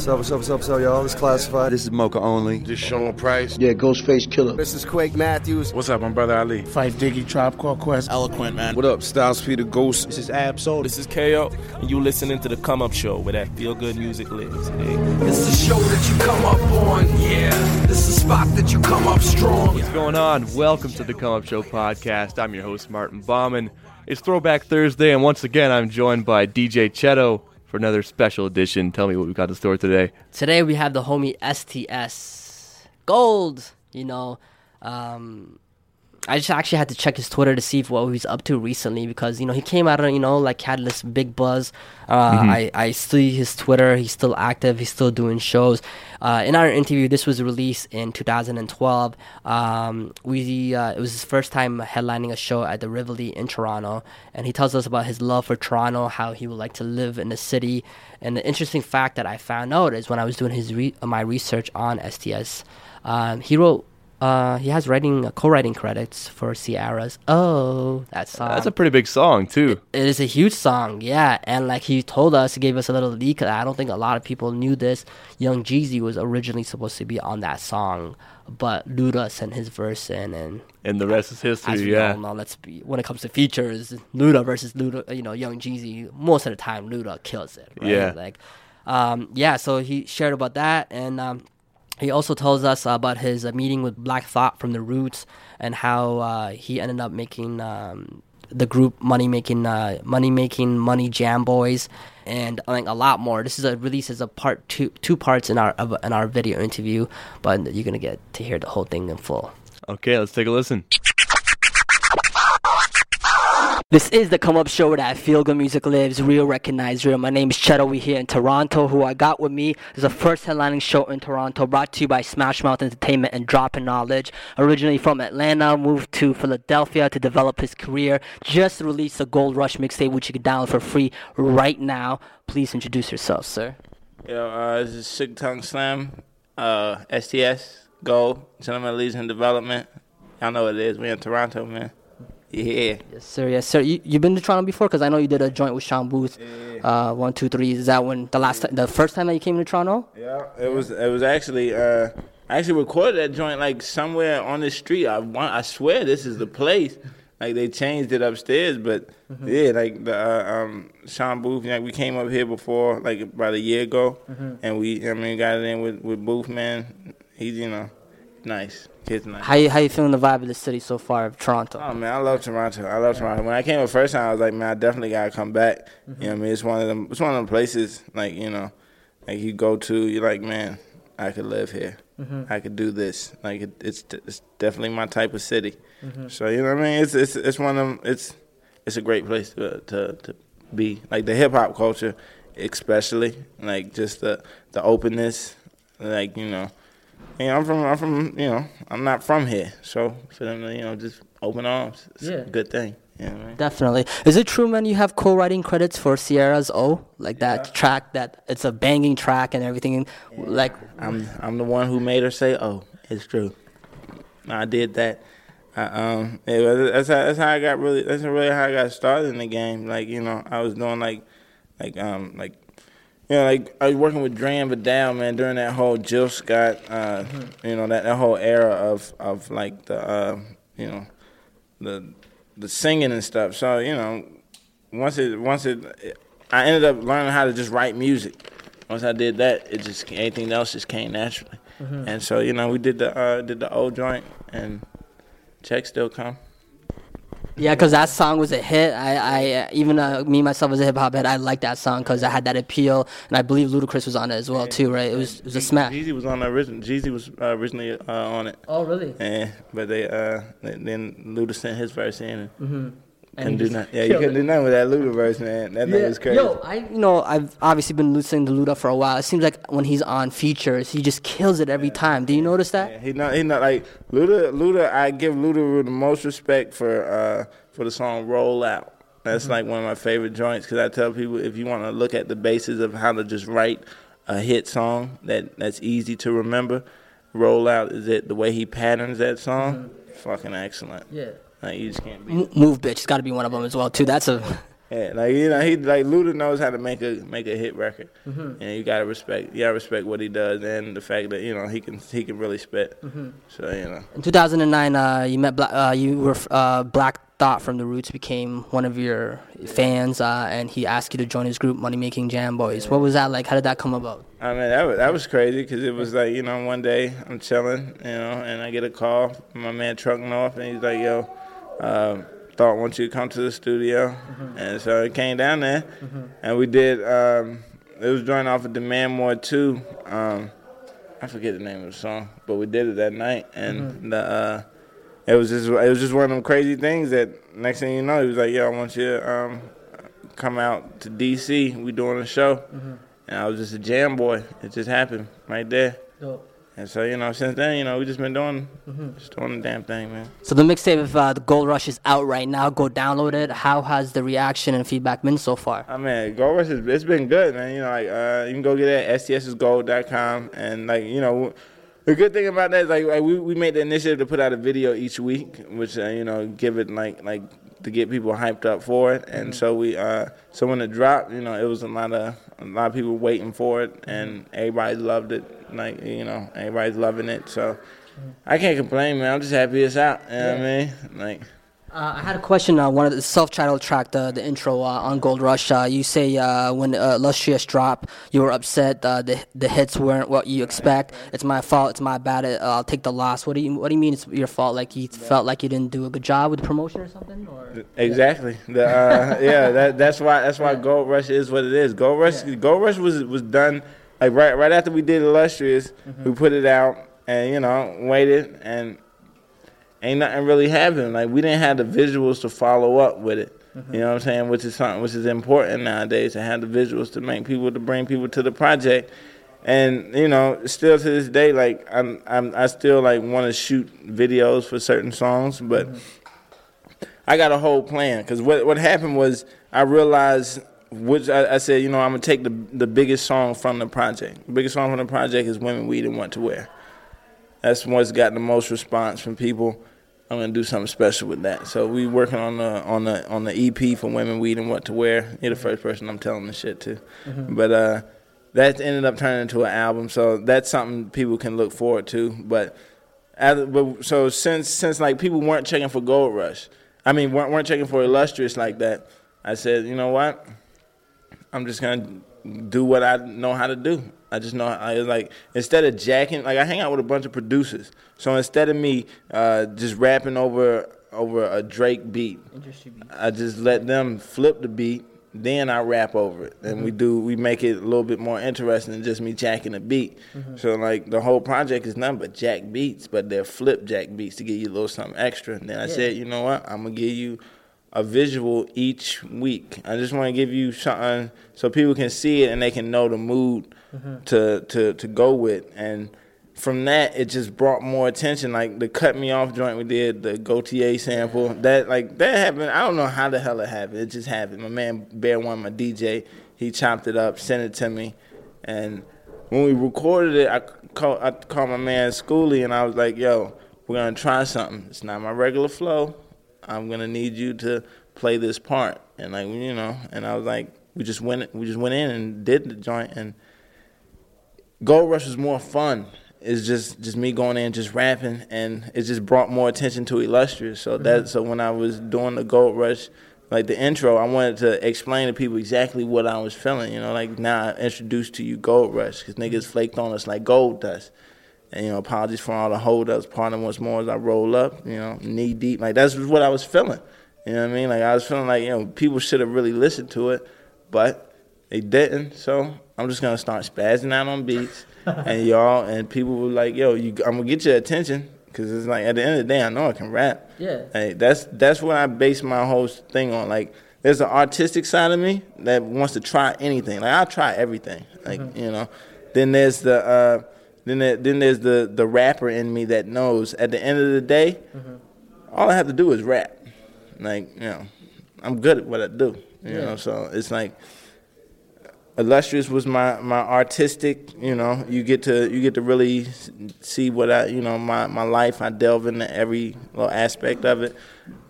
What's up, what's up, what's up, what's up, y'all? This is Classified. This is Moka Only. This Sean Price. Yeah, Ghostface Killah. This is Quake Matthews. What's up, my brother Ali? Phife Diggy, Tribe Called Quest. Eloquent, man. What up, Styles P the Ghost? This is Ab Soul. This is KO. And you listening to the Come Up Show where that feel good music lives. Eh? Hey. It's the show that you come up on, yeah. This is the spot that you come up strong. What's going on? Welcome to the Come Up Show podcast. I'm your host, Martin Bauman. It's Throwback Thursday, and once again, I'm joined by DJ Cheto for another special edition. Tell me what we got in store today. Today we have the homie STS Gold. You know, um, I just actually had to check his Twitter to see what he's up to recently because you know he came out of you know like had this big buzz. Uh, mm-hmm. I I see his Twitter. He's still active. He's still doing shows. Uh, in our interview, this was released in 2012. Um, we uh, it was his first time headlining a show at the Rivoli in Toronto, and he tells us about his love for Toronto, how he would like to live in the city. And the interesting fact that I found out is when I was doing his re- my research on STS, um, he wrote uh, he has writing uh, co-writing credits for Ciara's "Oh" that song. That's a pretty big song too. it is a huge song, yeah. And like he told us, he gave us a little leak. I don't think a lot of people knew this. Young Jeezy was originally supposed to be on that song, but Luda sent his verse in, and and the rest is history. Yeah. know, let's be when it comes to features, Luda versus Luda. You know, Young Jeezy. Most of the time, Luda kills it. Right? Yeah. Like, um, yeah. So he shared about that, and um, he also tells us about his uh, meeting with Black Thought from the Roots and how uh, he ended up making um, the group money making uh, money making money jam boys and like a lot more. This is a release as a part two two parts in our in our video interview, but you're gonna get to hear the whole thing in full. Okay, let's take a listen. This is the Come Up Show that feel good music lives, real recognized real. My name is Cheto. We here in Toronto. Who I got with me is the first headlining show in Toronto, brought to you by Smash Mouth Entertainment and Dropping Knowledge. Originally from Atlanta, moved to Philadelphia to develop his career. Just released a Gold Rush mixtape, which you can download for free right now. Please introduce yourself, sir. Yo, uh, this is Sick Tongue Slam, uh, STS, Gold, Gentleman Leads in Development. Y'all know what it is. We in Toronto, man. Yeah. Yes, sir. Yes, sir. You you been to Toronto before? Because I know you did a joint with Sean Booth. Yeah. Uh, one, two, three. Is that when the last time, the first time that you came to Toronto? Yeah. It was. It was actually. Uh, I actually recorded that joint like somewhere on the street. I want. I swear this is the place. Like they changed it upstairs, but mm-hmm. yeah, like the uh, um, Sean Booth. Like we came up here before, like about a year ago, mm-hmm. and we. I mean, got it in with with Booth, man. He's you know, nice. Kids nice. How you how you feeling the vibe of the city so far of Toronto? Oh man, I love Toronto. I love Toronto. When I came the first time, I was like, man, I definitely gotta come back. Mm-hmm. You know what I mean? It's one of them. It's one of them places like you know, like you go to. You're like, man, I could live here. Mm-hmm. I could do this. Like it, it's it's definitely my type of city. Mm-hmm. So you know what I mean? It's it's it's one of them. It's it's a great place to to, to be. Like the hip hop culture, especially like just the the openness. Like you know you know, I'm from, I'm from, you know, I'm not from here. So for them to, you know, just open arms, it's yeah. a good thing. Yeah, right? Definitely. Is it true, man? You have co-writing credits for Ciara's "Oh," like yeah. that track. That it's a banging track and everything. Yeah. Like I'm, I'm the one who made her say "Oh." It's true. I did that. I, um, it was, that's how that's how I got really. That's really how I got started in the game. Like you know, I was doing like, like um, like you know, like I was working with Dre and Vidal, man, during that whole Jill Scott, uh, mm-hmm. you know, that, that whole era of of like the, uh, you know, the the singing and stuff. So you know, once it once it, I ended up learning how to just write music. Once I did that, it just anything else just came naturally. Mm-hmm. And so you know, we did the uh, did the old joint, and checks still come. Yeah, because that song was a hit. I, I uh, even uh, me myself as a hip hop head, I liked that song because it had that appeal, and I believe Ludacris was on it as well too, right? It was it was a smash. Jeezy was on the original. Jeezy was uh, originally uh, on it. Oh, really? Yeah, but they uh then Luda sent his verse in. And, mm-hmm. And do not, yeah, you couldn't do nothing with that Luda verse, man. That yeah. was crazy. Yo, I, you know, I've obviously been listening to Luda for a while. It seems like when he's on features, he just kills it every yeah. time. Do you notice that? Yeah, he not, he not like Luda. Luda, I give Luda the most respect for uh, for the song "Roll Out." That's mm-hmm. like one of my favorite joints because I tell people if you want to look at the basis of how to just write a hit song that that's easy to remember, roll out is it the way he patterns that song, fucking excellent. Yeah. Like you just can't beat. Move, bitch. It's got to be one of them as well too. That's a Yeah, like you know, he like Luda knows how to make a make a hit record, Mm-hmm. and you gotta respect, you gotta respect what he does and the fact that you know he can he can really spit. Mm-hmm. So you know, in 2009. Uh, you met Bla- uh, you were uh, Black Thought from the Roots became one of your fans, uh, and he asked you to join his group, Money Making Jam Boys. What was that like? How did that come about? I mean that was that was crazy because it was like you know one day I'm chilling, you know, and I get a call from my man Truck North, and he's like, "Yo, um, thought want you to come to the studio," and so I came down there, and we did. Um, it was joined off of Demand More Two. Um, I forget the name of the song, but we did it that night, and the. Uh, it was just it was just one of them crazy things that next thing you know he was like, "Yo, I want you to um, come out to DC. We doing a show." And I was just a jam boy. It just happened right there. And so, you know, since then, you know, we just been doing just doing the damn thing, man. So the mixtape of uh, the Gold Rush is out right now. Go download it. How has the reaction and feedback been so far? I mean, Gold Rush is it's been good, man. You know, like uh, you can go get it at stssgold.com and like, you know, the good thing about that is like, like we we made the initiative to put out a video each week, which uh, you know, give it like like to get people hyped up for it. And so we uh so when it dropped, you know, it was a lot of a lot of people waiting for it and everybody loved it. Like, you know, everybody's loving it. So I can't complain, man. I'm just happy it's out. You know what I mean? Like Uh, I had a question. Uh, one of the self-titled track, the the intro uh, on Gold Rush. Uh, you say uh, when uh, Illustrious dropped, you were upset. Uh, the the hits weren't what you expect. It's my fault. It's my bad. Uh, I'll take the loss. What do you What do you mean? It's your fault? Like you felt like you didn't do a good job with the promotion or something? Or Exactly. The, uh, yeah, that, that's why that's why Gold Rush is what it is. Gold Rush Gold Rush was was done like right right after we did Illustrious, mm-hmm. we put it out and you know waited and ain't nothing really happened. Like we didn't have the visuals to follow up with it. Mm-hmm. You know what I'm saying? Which is something which is important nowadays to have the visuals to make people to bring people to the project. And you know, still to this day, like I'm, I'm I still like want to shoot videos for certain songs, but mm-hmm. I got a whole plan because what what happened was I realized which I, I said, you know, I'm gonna take the the biggest song from the project. The biggest song from the project is "Women, We Weed, and What to Wear." That's what's gotten the most response from people. I'm gonna do something special with that. So we working on the on the on the EP for "Women, We Weed, and What to Wear." You're the first person I'm telling this shit to, but uh, that ended up turning into an album. So that's something people can look forward to. But as, but so since since like people weren't checking for Gold Rush, I mean weren't weren't checking for Illustrious like that. I said, you know what? I'm just gonna do what I know how to do. I just know I like instead of jacking, like I hang out with a bunch of producers. So instead of me uh, just rapping over over a Drake beat, I just let them flip the beat. Then I rap over it, and we do we make it a little bit more interesting than just me jacking a beat. So like the whole project is nothing but jack beats, but they're flip jack beats to give you a little something extra. And then I said, you know what, I'm gonna give you a visual each week. I just want to give you something so people can see it and they can know the mood mm-hmm. to, to, to go with. And from that, it just brought more attention. Like the cut me off joint we did, the Gotye sample. That like that happened. I don't know how the hell it happened. It just happened. My man Bear One, my DJ, he chopped it up, sent it to me, and when we recorded it, I called I called my man Schoolie and I was like, "Yo, we're gonna try something. It's not my regular flow. I'm gonna need you to play this part." And like you know, and I was like, we just went we just went in and did the joint and Gold Rush was more fun. It's just just me going in just rapping and it just brought more attention to Illustrious. So that mm-hmm. so when I was doing the Gold Rush like the intro, I wanted to explain to people exactly what I was feeling. You know, like now I introduced to you Gold Rush because niggas flaked on us like gold dust. And you know, apologies for all the holdups. Pardon once more as I roll up. You know, knee deep. Like that's what I was feeling. You know what I mean? Like I was feeling like you know people should have really listened to it, but they didn't. So I'm just gonna start spazzing out on beats, and y'all and people were like, "Yo, you, I'm gonna get your attention." Cause it's like at the end of the day, I know I can rap. Yeah. Hey, that's that's what I base my whole thing on. Like, there's an artistic side of me that wants to try anything. Like, I'll try everything. Like, you know. Then there's the uh, then there, then there's the the rapper in me that knows at the end of the day, mm-hmm. all I have to do is rap. Like, you know, I'm good at what I do. You know, so it's like uh, illustrious was my my artistic. You know, you get to you get to really see what I you know my my life. I delve into every little aspect of it.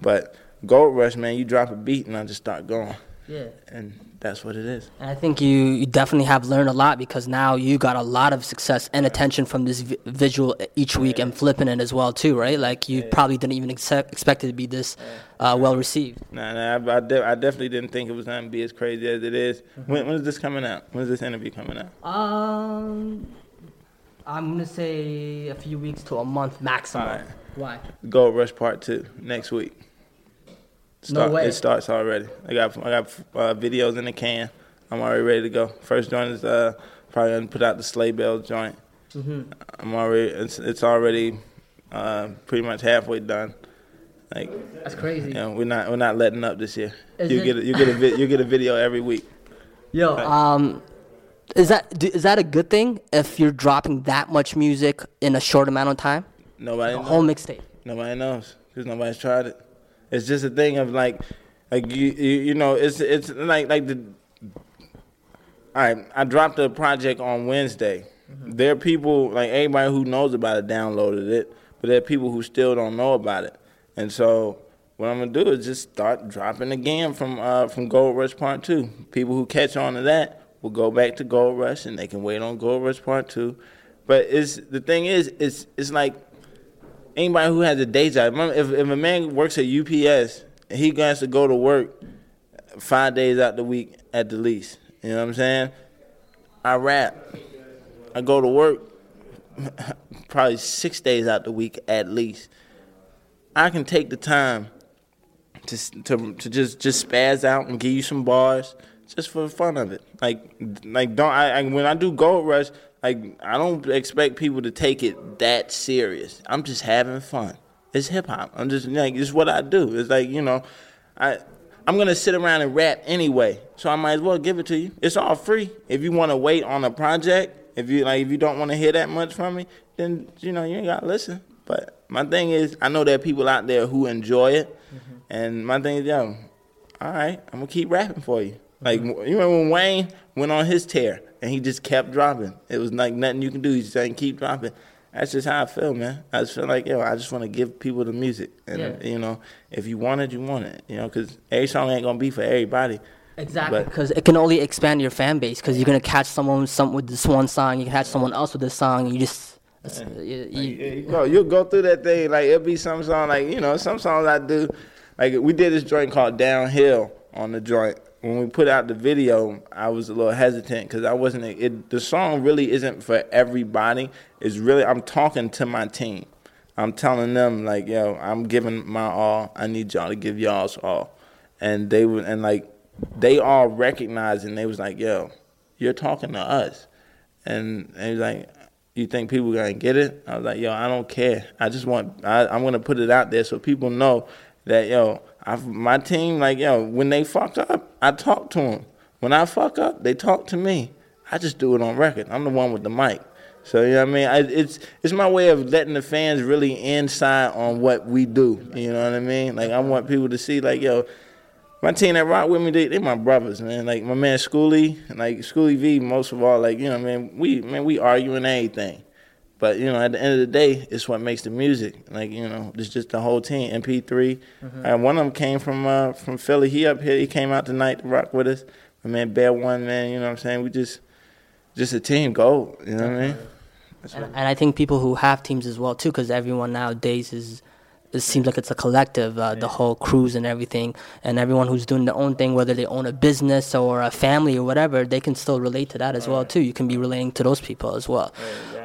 But Gold Rush, man, you drop a beat and I just start going. Yeah. And that's what it is. And I think you, you definitely have learned a lot because now you got a lot of success and attention from this vi- visual each week and flipping it as well too, right? Like you probably didn't even accept, expect it to be this uh, well received. Nah, nah I, I, de- I definitely didn't think it was going to be as crazy as it is. When, when is this coming out? When is this interview coming out? Um, I'm gonna say a few weeks to a month maximum. Right. Why? Gold Rush Part Two next week. No way. It starts already. I got I got uh, videos in the can. I'm already ready to go. First joint is uh, probably gonna put out the sleigh bell joint. Mm-hmm. I'm already it's it's already uh, pretty much halfway done. Like That's crazy. you know, we're not we're not letting up this year. Is you it- get a, you get a vi- you get a video every week. Yo, um, is that is that a good thing if you're dropping that much music in a short amount of time? Nobody A knows. whole mixtape. Nobody knows because nobody's tried it. It's just a thing of like, like you, you, know, it's it's like like the. All right, I dropped a project on Wednesday. There are people like anybody who knows about it downloaded it, but there are people who still don't know about it. And so what I'm gonna do is just start dropping again from uh, from Gold Rush Part Two. People who catch on to that will go back to Gold Rush and they can wait on Gold Rush Part Two. But it's the thing is, it's it's like anybody who has a day job. If, if a man works at UPS, he has to go to work five days out the week at the least. You know what I'm saying? I rap. I go to work probably six days out the week at least. I can take the time to to to just just spaz out and give you some bars just for the fun of it. Like like don't I, I when I do Gold Rush, like I don't expect people to take it that serious. I'm just having fun. It's hip hop. I'm just like it's what I do. It's like you know, I I'm gonna sit around and rap anyway, so I might as well give it to you. It's all free. If you want to wait on a project, if you like, if you don't want to hear that much from me, then you know you ain't gotta listen. But my thing is, I know there are people out there who enjoy it, mm-hmm. and my thing is, yo, all right, I'm gonna keep rapping for you. Like you remember when Wayne went on his tear and he just kept dropping. It was like nothing you can do. He just saying keep dropping. That's just how I feel, man. I just feel like yo, I just want to give people the music, and Yeah. you know, if you want it, you want it. You know, because every song ain't gonna be for everybody. Exactly, because it can only expand your fan base. Because you're gonna catch someone some with this one song, you can catch someone else with this song, and you just it's- you, you, you go, you'll go through that thing. Like it'll be some song, like you know, some songs I do. Like we did this joint called Downhill on the joint. When we put out the video, I was a little hesitant because I wasn't. It, the song really isn't for everybody. It's really I'm talking to my team. I'm telling them like, yo, I'm giving my all. I need y'all to give y'all's all. And they would and like they all recognized and they was like, yo, you're talking to us. And was like, you think people gonna get it? I was like, yo, I don't care. I just want, I, I'm gonna put it out there so people know that, yo, I, my team, like, yo, when they fucked up, I talk to them. When I fuck up, they talk to me. I just do it on record. I'm the one with the mic. So you know what I mean? I, it's it's my way of letting the fans really inside on what we do. You know what I mean? Like I want people to see, like, yo, my team that rock with me, they, they my brothers, man. Like my man Schoolie, like Schoolie V, most of all, like you know, man, we man we arguing everything, but you know, at the end of the day, it's what makes the music. Like you know, it's just the whole team. MP3, and one of them came from uh, from Philly. He up here, he came out tonight to rock with us. My man Bear One, man, you know what I'm saying? We just just a team goal. You know what I mean? That's and, and I think people who have teams as well too, because everyone nowadays is. It seems like it's a collective, uh, the whole crews and everything, and everyone who's doing their own thing, whether they own a business or a family or whatever, they can still relate to that as well too. You can be relating to those people as well.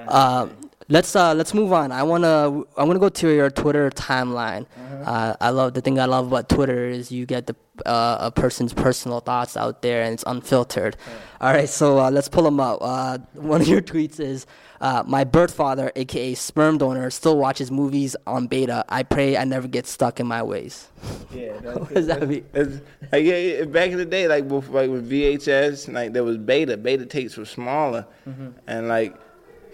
Uh, let's uh, let's move on. I wanna I wanna go to your Twitter timeline. Uh, I love the thing I love about Twitter is you get the uh, a person's personal thoughts out there and it's unfiltered. All right, so uh, let's pull them up. Uh, one of your tweets is. Uh, my birth father, aka sperm donor, still watches movies on beta. I pray I never get stuck in my ways. yeah, What does that mean? It's, like, yeah, yeah, back in the day, like before, like with VHS, like there was beta. Beta tapes were smaller, and like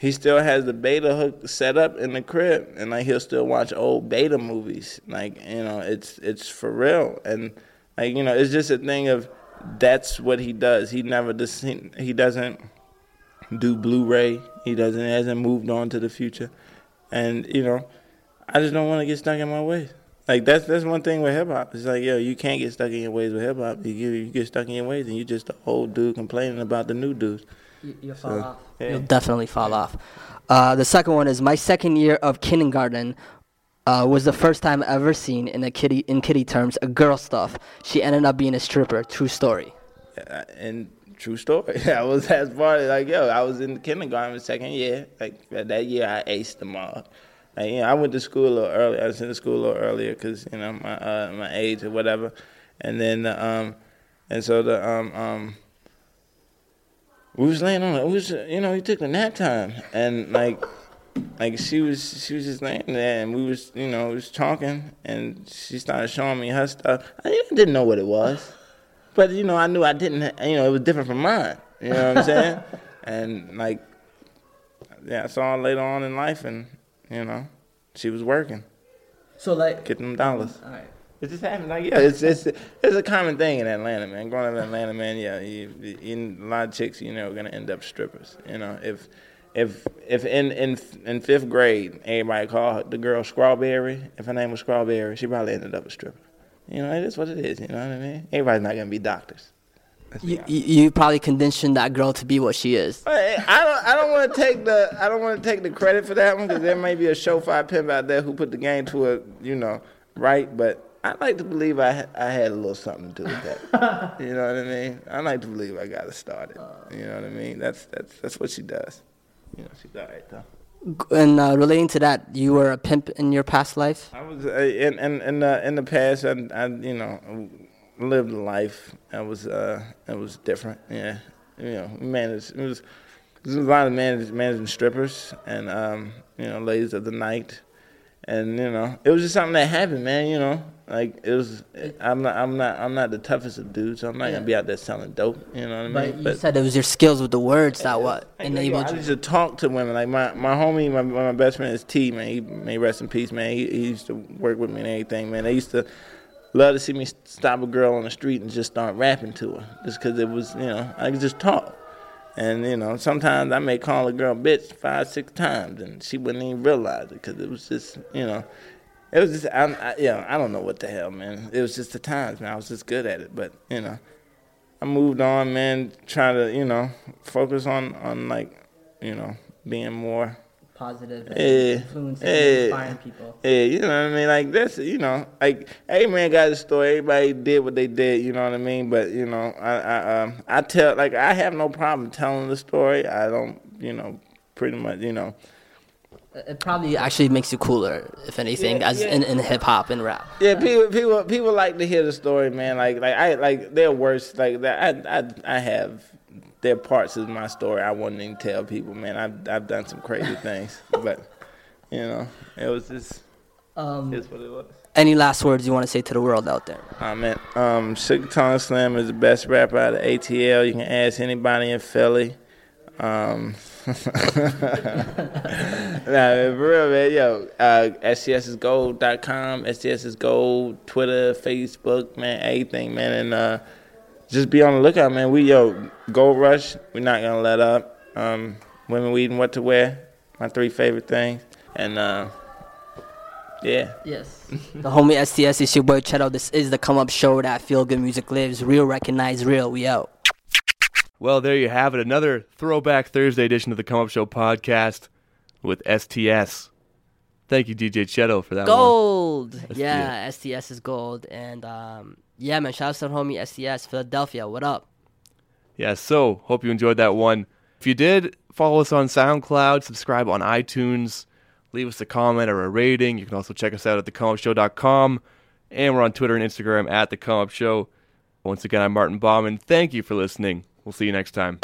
he still has the beta hook set up in the crib, and like he'll still watch old beta movies. Like you know, it's it's for real, and like you know, it's just a thing of that's what he does. He never does. He, he doesn't do Blu-ray. He doesn't hasn't moved on to the future, and you know, I just don't want to get stuck in my ways. Like that's that's one thing with hip hop. It's like yo, you can't get stuck in your ways with hip hop. You, you get stuck in your ways, and you just the old dude complaining about the new dudes. You, will fall So, off. yeah. You'll definitely fall off. Uh, the second one is my second year of kindergarten. Uh, was the first time ever seen in a kitty in kitty terms a girl stuff. She ended up being a stripper. True story. Uh, and true story. I was as far as like yo, I was in kindergarten second year. Like that year, I aced them all. Like, you know, I went to school a little early. I was in the school a little earlier because you know my uh, my age or whatever. And then um, and so the um um we was laying on it. We was you know he took the nap time and like like she was she was just laying there and we was you know was talking and she started showing me her stuff. I didn't know what it was, but you know I knew I didn't. You know it was different from mine. You know what I'm saying? and like yeah, I saw her later on in life and you know she was working. So like getting them dollars. All right. It just happened. Like yeah, it's it's it's a common thing in Atlanta, man. Growing up in Atlanta, man, yeah, you, you, a lot of chicks, you know, are gonna end up strippers. You know, if if if in in in fifth grade everybody called the girl Strawberry, if her name was Strawberry, she probably ended up a stripper. You know, it is what it is. You know what I mean? Everybody's not gonna be doctors. You, you probably conditioned that girl to be what she is. I don't. I don't want to take the. I don't want to take the credit for that one because there may be a surefire pimp out there who put the game to it. You know, right? But I like to believe I I had a little something to do with that. you know what I mean? I like to believe I got it started. You know what I mean? That's that's that's what she does. You know, she's all right though. And uh, relating to that, you were a pimp in your past life. I was uh, in in in the, in the past. I, I you know lived a life. I was uh it was different. Yeah, you know, managed. It was. There's a lot of managed, managing strippers and um, you know ladies of the night, and you know it was just something that happened, man. You know, like it was, I'm not, I'm not, I'm not the toughest of dudes. So I'm not yeah. gonna be out there selling dope. You know what I mean? But you said it was your skills with the words that what enabled you. I used to talk to women. Like my, my homie, my, my best friend is T. Man, he may rest in peace. Man, he, he used to work with me and everything. Man, they used to love to see me stop a girl on the street and just start rapping to her, just because it was, you know, I could just talk. And you know, sometimes I may call a girl bitch five, six times, and she wouldn't even realize it because it was just, you know, it was just, I, I, you know, I don't know what the hell, man. It was just the times, man. I was just good at it, but you know, I moved on, man. Trying to, you know, focus on, on like, you know, being more positive and yeah, influencing yeah, inspiring people. Yeah, you know what I mean? Like that's you know, like every man got a story. Everybody did what they did, you know what I mean? But you know, I I um I tell like I have no problem telling the story. I don't, you know, pretty much, you know. It probably actually makes you cooler, if anything, yeah, as yeah. in, in hip hop and rap. Yeah, people people people like to hear the story, man. Like like I like they're worse. Like that. I I I have there are parts of my story I wouldn't even tell people, man. I've I've done some crazy things, but you know, it was just um, it's what it was. Any last words you want to say to the world out there? I mean, um, Sugar Tongue Slim is the best rapper out of ATL. You can ask anybody in Philly. Um, nah, for real, man. Yo, uh, STSisgold.com, STSisGold, Twitter, Facebook, man, everything, man. And uh, just be on the lookout, man. We, yo, Gold Rush, we're not going to let up. Um, women, weed, and what to wear, my three favorite things. And, uh, yeah. Yes. the homie STS is your boy Cheto. This is the come up show that Feel Good Music lives. Real, recognize real. We out. Well, there you have it. Another throwback Thursday edition of the Come Up Show podcast with STS. Thank you, DJ Cheto, for that gold. One. Yeah, STS is gold. And um, yeah, man, shout out to homie STS, Philadelphia. What up? Yeah, so hope you enjoyed that one. If you did, follow us on SoundCloud, subscribe on iTunes, leave us a comment or a rating. You can also check us out at thecomeupshow.com. And we're on Twitter and Instagram at The Come Up Show. Once again, I'm Martin Bauman. Thank you for listening. We'll see you next time.